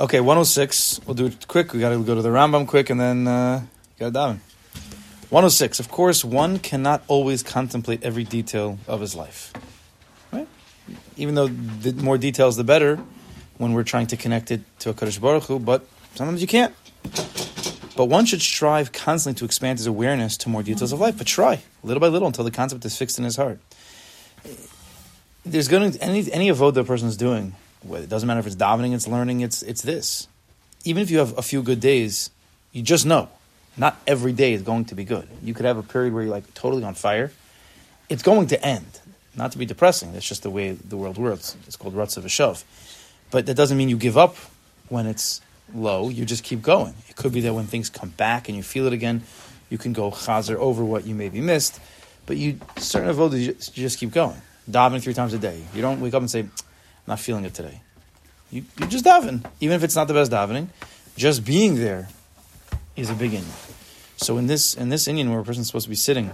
Okay, 106. We'll do it quick. We got to go to the Rambam quick and then uh, got to down. 106. Of course, one cannot always contemplate every detail of his life. Right? Even though the more details, the better when we're trying to connect it to a Kadosh Baruch Hu, but sometimes you can't. But one should strive constantly to expand his awareness to more details of life, but try little by little until the concept is fixed in his heart. There's going to any any avoda the person is doing. It doesn't matter if it's davening, it's learning, it's it's this. Even if you have a few good days, you just know not every day is going to be good. You could have a period where you're like totally on fire. It's going to end. Not to be depressing. That's just the way the world works. It's called ratzo v'shov. But that doesn't mean you give up when it's low. You just keep going. It could be that when things come back and you feel it again, you can go chazer over what you maybe missed. But you certain avodah, you just keep going. Davening three times a day. You don't wake up and say, "I'm not feeling it today." You you just daven, even if it's not the best davening. Just being there is a big inyan. So in this in this inyan where a person's supposed to be sitting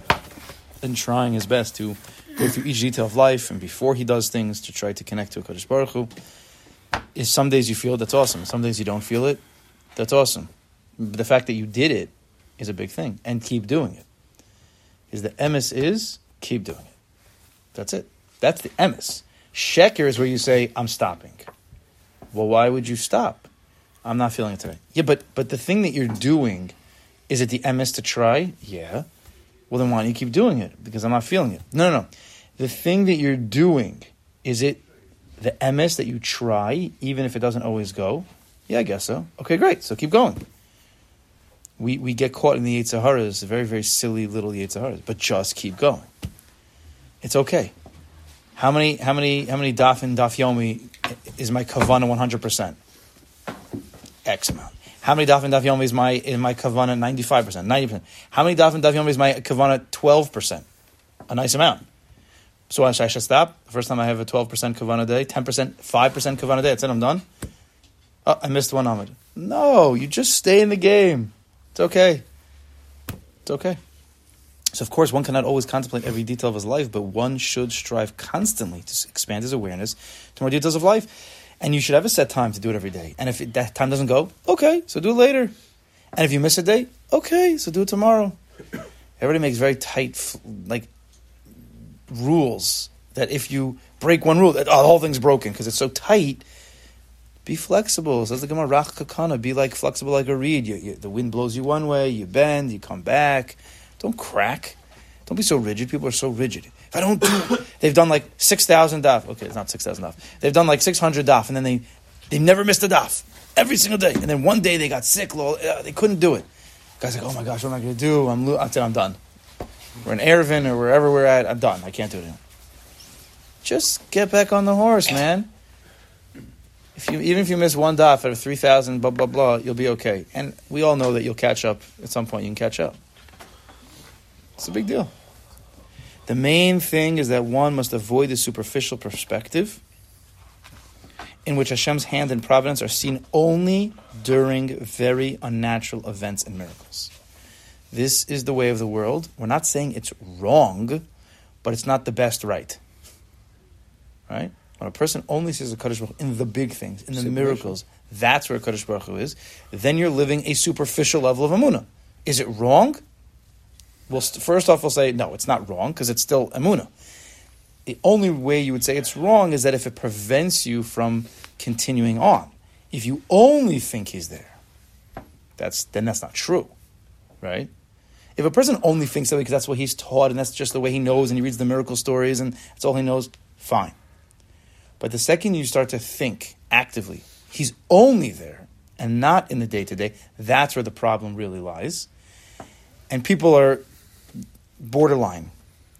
and trying his best to go through each detail of life and before he does things to try to connect to a Kadosh Baruch Hu, is some days you feel it, that's awesome. Some days you don't feel it, that's awesome. But the fact that you did it is a big thing. And keep doing it. Is the emes is keep doing it. That's it. That's the emes. Sheker is where you say, I'm stopping. Well, why would you stop? I'm not feeling it today. Yeah, but but the thing that you're doing, is it the emes to try? Yeah. Well, then why don't you keep doing it? Because I'm not feeling it. No, no, no. The thing that you're doing, is it the emes that you try, even if it doesn't always go? Yeah, I guess so. Okay, great. So keep going. We, we get caught in the yetzer haras, very, very silly little yetzer haras, but just keep going. It's okay. How many, how many, how many daf and daf yomi is my kavana 100%? X amount. How many daf and daf yomi is my, is my kavana 95%, 90%? How many daf and daf yomi is my kavana 12%? A nice amount. So I should stop. The first time I have a 12% kavana day, 10%, 5% kavana day, that's it, I'm done. Oh, I missed one amud. No, you just stay in the game. It's okay. It's okay. So, of course, one cannot always contemplate every detail of his life, but one should strive constantly to expand his awareness to more details of life. And you should have a set time to do it every day. And if it, that time doesn't go, okay, so do it later. And if you miss a day, okay, so do it tomorrow. Everybody makes very tight, like, rules that if you break one rule, that oh, the whole thing's broken because it's so tight. Be flexible. Says the Gemara, Rach Kakana, be like flexible like a reed. You, you, the wind blows you one way, you bend, you come back. Don't crack. Don't be so rigid. People are so rigid. If I don't do, they've done like six thousand daf. Okay, it's not six thousand daf. They've done like six hundred daf, and then they they never missed a daf every single day. And then one day they got sick. Uh, they couldn't do it. Guys like, oh my gosh, what am I going to do? I'm I said I'm done. We're in Eruvin or wherever we're at. I'm done. I can't do it anymore. Just get back on the horse, man. If you even if you miss one daf out of three thousand, blah blah blah, you'll be okay. And we all know that you'll catch up at some point. You can catch up. It's a big deal. The main thing is that one must avoid the superficial perspective in which Hashem's hand and providence are seen only during very unnatural events and miracles. This is the way of the world. We're not saying it's wrong, but it's not the best right. Right? When a person only sees the Kadosh Baruch in the big things, in the miracles, that's where Kadosh Baruch Hu is, then you're living a superficial level of Emunah. Is it wrong? Well, first off, we'll say, no, it's not wrong, because it's still Emunah. The only way you would say it's wrong is that if it prevents you from continuing on. If you only think he's there, that's then that's not true. Right? If a person only thinks that because that's what he's taught and that's just the way he knows and he reads the miracle stories and that's all he knows, fine. But the second you start to think actively, he's only there and not in the day to day, that's where the problem really lies. And people are borderline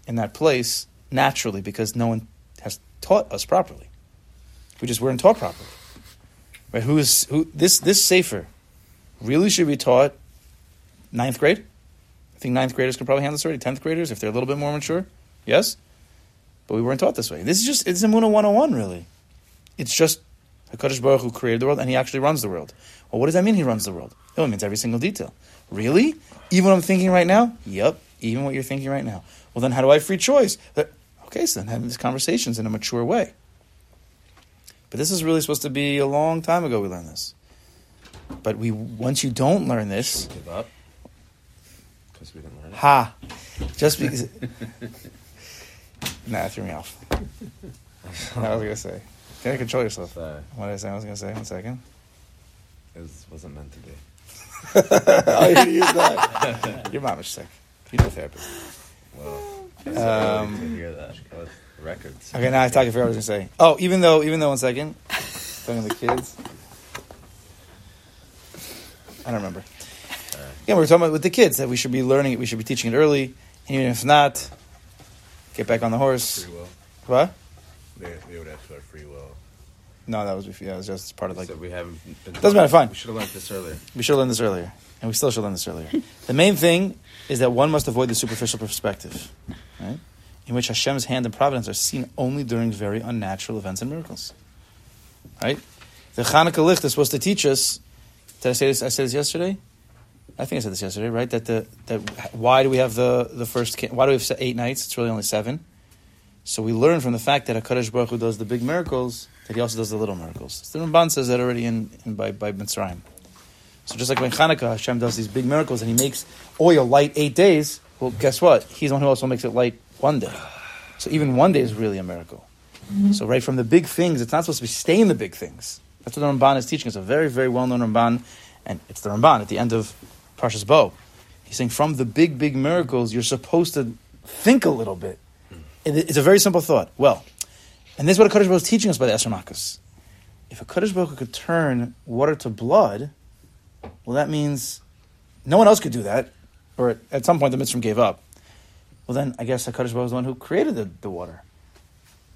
in that place naturally because no one has taught us properly. We just weren't taught properly. Right? Who is who this this sefer really should be taught ninth grade? I think ninth graders can probably handle this already. Tenth graders, if they're a little bit more mature, yes. But we weren't taught this way. This is just it's Emuna 101, really. It's just Hakadosh Baruch Hu created the world, and He actually runs the world. Well, what does that mean? He runs the world. Oh, it means every single detail. Really? Even what I'm thinking right now? Yep. Even what you're thinking right now. Well, then how do I have free choice? Uh, okay, so then having these conversations in a mature way. But this is really supposed to be a long time ago we learned this. But we once you don't learn this, Give up because we didn't learn it. ha, just because. nah, threw me off. I was gonna say. Can you control yourself? Sorry, What did I say? I was gonna say. One second. it was, wasn't meant to be. oh, you use that. Your mom is sick. You know therapist. Well, Um, to hear that. Records. Okay, now I talk. I forgot what I was gonna say. Oh, even though, even though, one second, talking to the kids. I don't remember. Alright. Yeah, we were talking about with the kids that we should be learning it. We should be teaching it early, and even if not, get back on the horse. Free will. What? They, they would ask for free will. No, that was before. That was just part of like. so we haven't. Been Doesn't matter, fine. We should have learned this earlier. We should have learned this earlier, and we still should learn this earlier. the main thing is that one must avoid the superficial perspective, right? In which Hashem's hand and providence are seen only during very unnatural events and miracles, right? The Hanukkah Licht is supposed to teach us. Did I say this? I said this yesterday. I think I said this yesterday, right? That the that why do we have the the first? Why do we have eight nights? It's really only seven. So we learn from the fact that Hakadosh Baruch Hu does the big miracles, that He also does the little miracles. The Ramban says that already in, in by by Mitzrayim. So just like when Hanukkah, Hashem does these big miracles and He makes oil light eight days. Well, guess what? He's the one who also makes it light one day. So even one day is really a miracle. So right from the big things, it's not supposed to be stay in the big things. That's what the Ramban is teaching. It's a very very well known Ramban, and it's the Ramban at the end of Parshas Bo. He's saying from the big big miracles, you're supposed to think a little bit. It's a very simple thought. Well, and this is what a Baruch Hu is teaching us by the Esher. If a Kadosh Baruch could turn water to blood, well, that means no one else could do that, or at, some point the Mitzvah gave up. Well, then I guess HaKadosh Baruch is the one who created the, the water.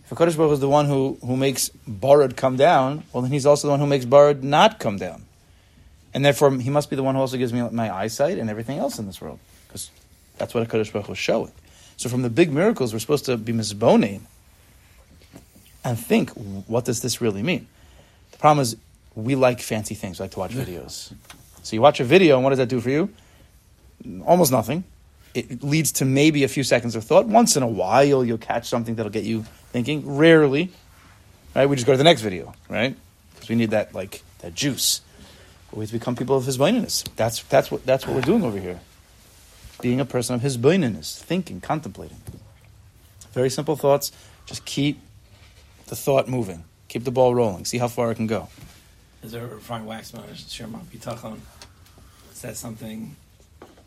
If HaKadosh Baruch is the one who, who makes Barad come down, well, then he's also the one who makes Barad not come down. And therefore, he must be the one who also gives me my eyesight and everything else in this world. Because that's what HaKadosh Baruch is showing. So from the big miracles, we're supposed to be mizbonein and think, what does this really mean? The problem is, we like fancy things. We like to watch videos. So you watch a video, and what does that do for you? Almost nothing. It leads to maybe a few seconds of thought. Once in a while, you'll catch something that'll get you thinking. Rarely, right? We just go to the next video, right? Because we need that like that juice. We have to become people of hisbonenus. That's that's what that's what we're doing over here. Being a person of hisbonenus, thinking, contemplating. Very simple thoughts. Just keep the thought moving. Keep the ball rolling. See how far it can go. Is there Frank Waxman, Sherman Bitachon, said something.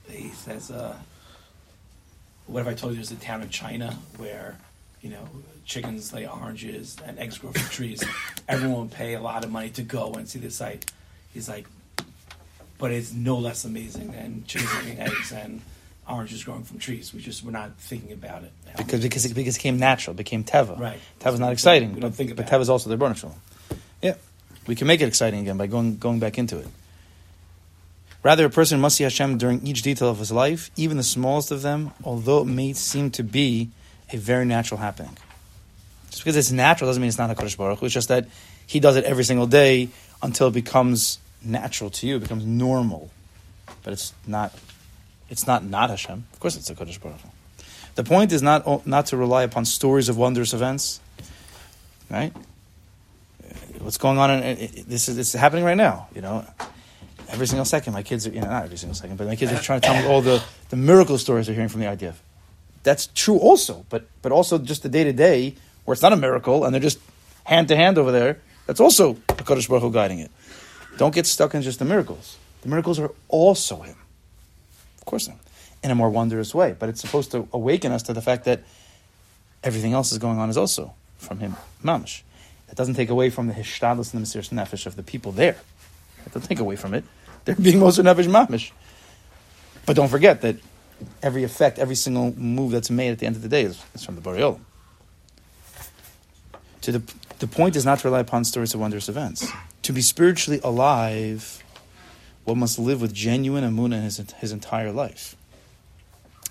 He says, uh, "What if I told you there's a town in China where, you know, chickens lay oranges and eggs grow from trees? Everyone would pay a lot of money to go and see the site." He's like, "But it's no less amazing than chickens laying eggs and oranges growing from trees. We just we're not thinking about it now. Because because it, because it became natural, it became teva. Right. Teva's not exciting, We don't but, think but about Teva's also the. Yeah, we can make it exciting again by going going back into it. Rather, a person must see Hashem during each detail of his life, even the smallest of them, although it may seem to be a very natural happening. Just because it's natural doesn't mean it's not HaKadosh Baruch Hu. It's just that he does it every single day until it becomes natural to you, it becomes normal. But it's not, it's not not Hashem. Of course it's HaKadosh Baruch Hu. The point is not, not to rely upon stories of wondrous events, right? What's going on? In, this is it's happening right now. You know, every single second, my kids are you know not every single second, but my kids are trying to tell me all the the miracle stories they're hearing from the IDF. That's true also, but but also just the day to day where it's not a miracle and they're just hand to hand over there. That's also the Kadosh Baruch Hu guiding it. Don't get stuck in just the miracles. The miracles are also Him, of course, in a more wondrous way. But it's supposed to awaken us to the fact that everything else is going on is also from Him, mamish. That doesn't take away from the hishtadlus and the Mesirus nefesh of the people there. That doesn't take away from it. They're being Moser nefesh mamish. But don't forget that every effect, every single move that's made at the end of the day is, is from the Borei Olam. To the, the point is not to rely upon stories of wondrous events. To be spiritually alive, one must live with genuine Emunah his, his entire life.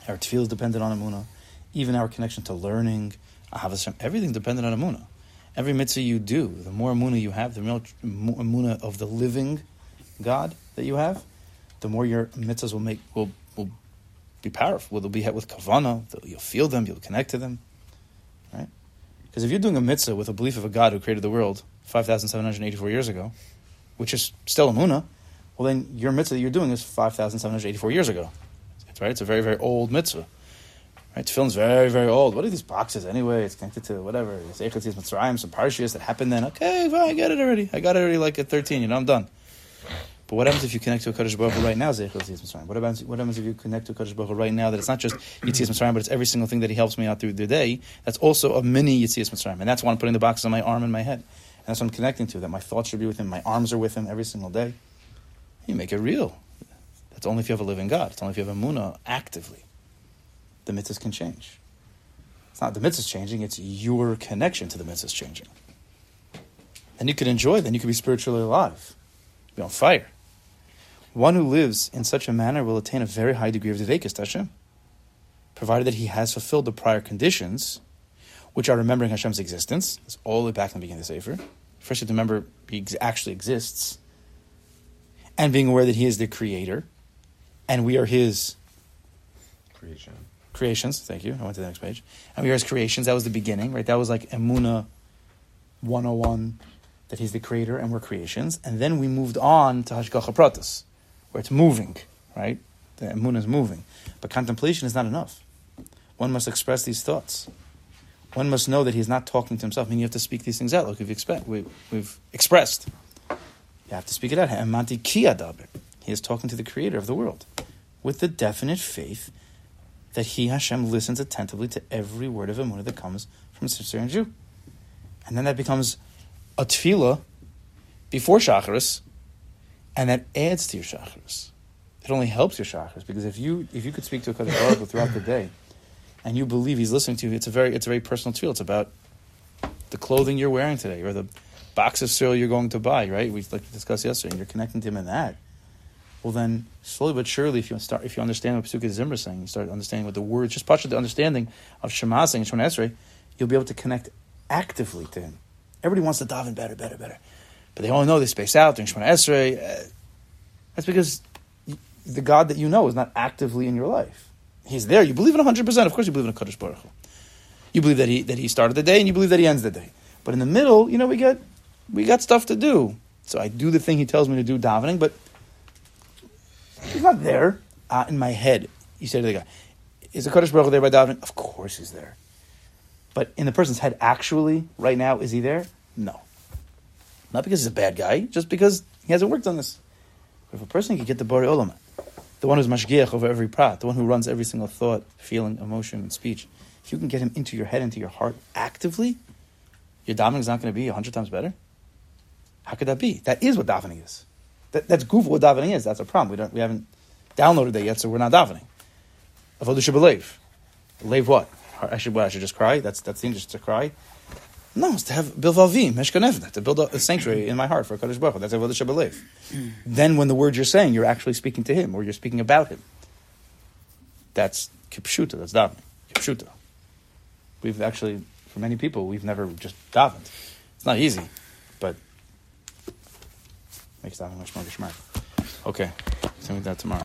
Our tefillah is dependent on Emunah. Even our connection to learning, Ahavas everything dependent on Emunah. Every mitzvah you do, the more Emunah you have, the more Emunah of the living God that you have, the more your mitzvahs will make will will be powerful. They'll be hit with kavana. You'll feel them. You'll connect to them. Right? Because if you're doing a mitzvah with a belief of a God who created the world five thousand seven hundred eighty-four years ago, which is still a munah, Well, then your mitzvah that you're doing is 5,784 years ago. Right. It's a very, very old mitzvah. Right? Tefillin's very, very old. What are these boxes anyway? It's connected to whatever. It's Eichel Mitzrayim, some parshiyas that happened then. Okay, fine, I get it already. I got it already like at 13, you know, I'm done. But what happens if you connect to a Kadosh Baruch right now, Yitzias Mitzrayim? What happens, what happens if you connect to a Kadosh Baruch right now that it's not just Yitzias Mitzrayim, but it's every single thing that he helps me out through the day? That's also a mini Yitzias Mitzrayim. And that's why I'm putting the boxes on my arm and my head. And that's what I'm connecting to, that my thoughts should be with him, my arms are with him every single day. You make it real. That's only if you have a living God. It's only if you have a Muna actively. The mitzvahs can change. It's not the mitzvahs changing, it's your connection to the mitzvahs changing. And you can enjoy, then you can be spiritually alive. Be on fire. One who lives in such a manner will attain a very high degree of Deveikus Hashem, provided that he has fulfilled the prior conditions, which are remembering Hashem's existence. That's all the way back in the beginning of the Sefer. First, you have to remember he actually exists, and being aware that he is the creator, and we are his Creation. Creations. Thank you. I went to the next page. And we are his creations. That was the beginning, right? That was like Emuna 101, that he's the creator and we're creations. And then we moved on to Hashgacha Pratis, where it's moving, right? The Emuna is moving. But contemplation is not enough. One must express these thoughts. One must know that he's not talking to himself. I mean, you have to speak these things out, like we've, expect, we, we've expressed. You have to speak it out. He is talking to the creator of the world with the definite faith that he, Hashem, listens attentively to every word of Emunah that comes from a sincere Jew. And then that becomes a tefillah before Shacharis, and that adds to your Shacharis. It only helps your Shacharis, because if you if you could speak to a Kadosh Baruch throughout the day, and you believe he's listening to you, it's a very it's a very personal tefillah. It's about the clothing you're wearing today, or the box of cereal you're going to buy, right? We like to discuss yesterday, and you're connecting to him in that well then slowly but surely if you start if you understand what Pesukei Dezimra is saying, you start understanding what the words just part of the understanding of Shema saying Shemoneh Esrei, you'll be able to connect actively to him. Everybody wants to daven better, better, better. But they only know they space out during Shemoneh Esrei. Uh, that's because the God that you know is not actively in your life. He's there. You believe in 100%. Of course you believe in a Kadosh Baruch Hu. You believe that he, that he started the day and you believe that he ends the day. But in the middle, you know, we got, we got stuff to do. So I do the thing he tells me to do davening, but He's not there uh, in my head. You say to the guy, "Is the Kadosh Baruch there by davening?" Of course he's there. But in the person's head, actually, right now, is he there? No. Not because he's a bad guy, just because he hasn't worked on this. If a person can get the Borei Olam, the one who's mashgiach over every prat, the one who runs every single thought, feeling, emotion, and speech, if you can get him into your head, into your heart actively, your davening is not going to be a hundred times better. How could that be? That is what davening is. That, that's goof what davening is. That's a problem. We don't. We haven't downloaded that yet, so we're not davening. Avodah should believe. Believe what? I should what? I should just cry. That's that's the English to cry. No, it's to have bilvavi mishkan evneh to build a sanctuary in my heart for Kadosh Baruch. That's avodah shabalev. then, when the words you're saying, you're actually speaking to Him or you're speaking about Him. That's kipshuta. That's davening. Kipshuta. We've actually, for many people, we've never just davened. It's not easy, but makes davening much more geschmack. Okay, send me that tomorrow.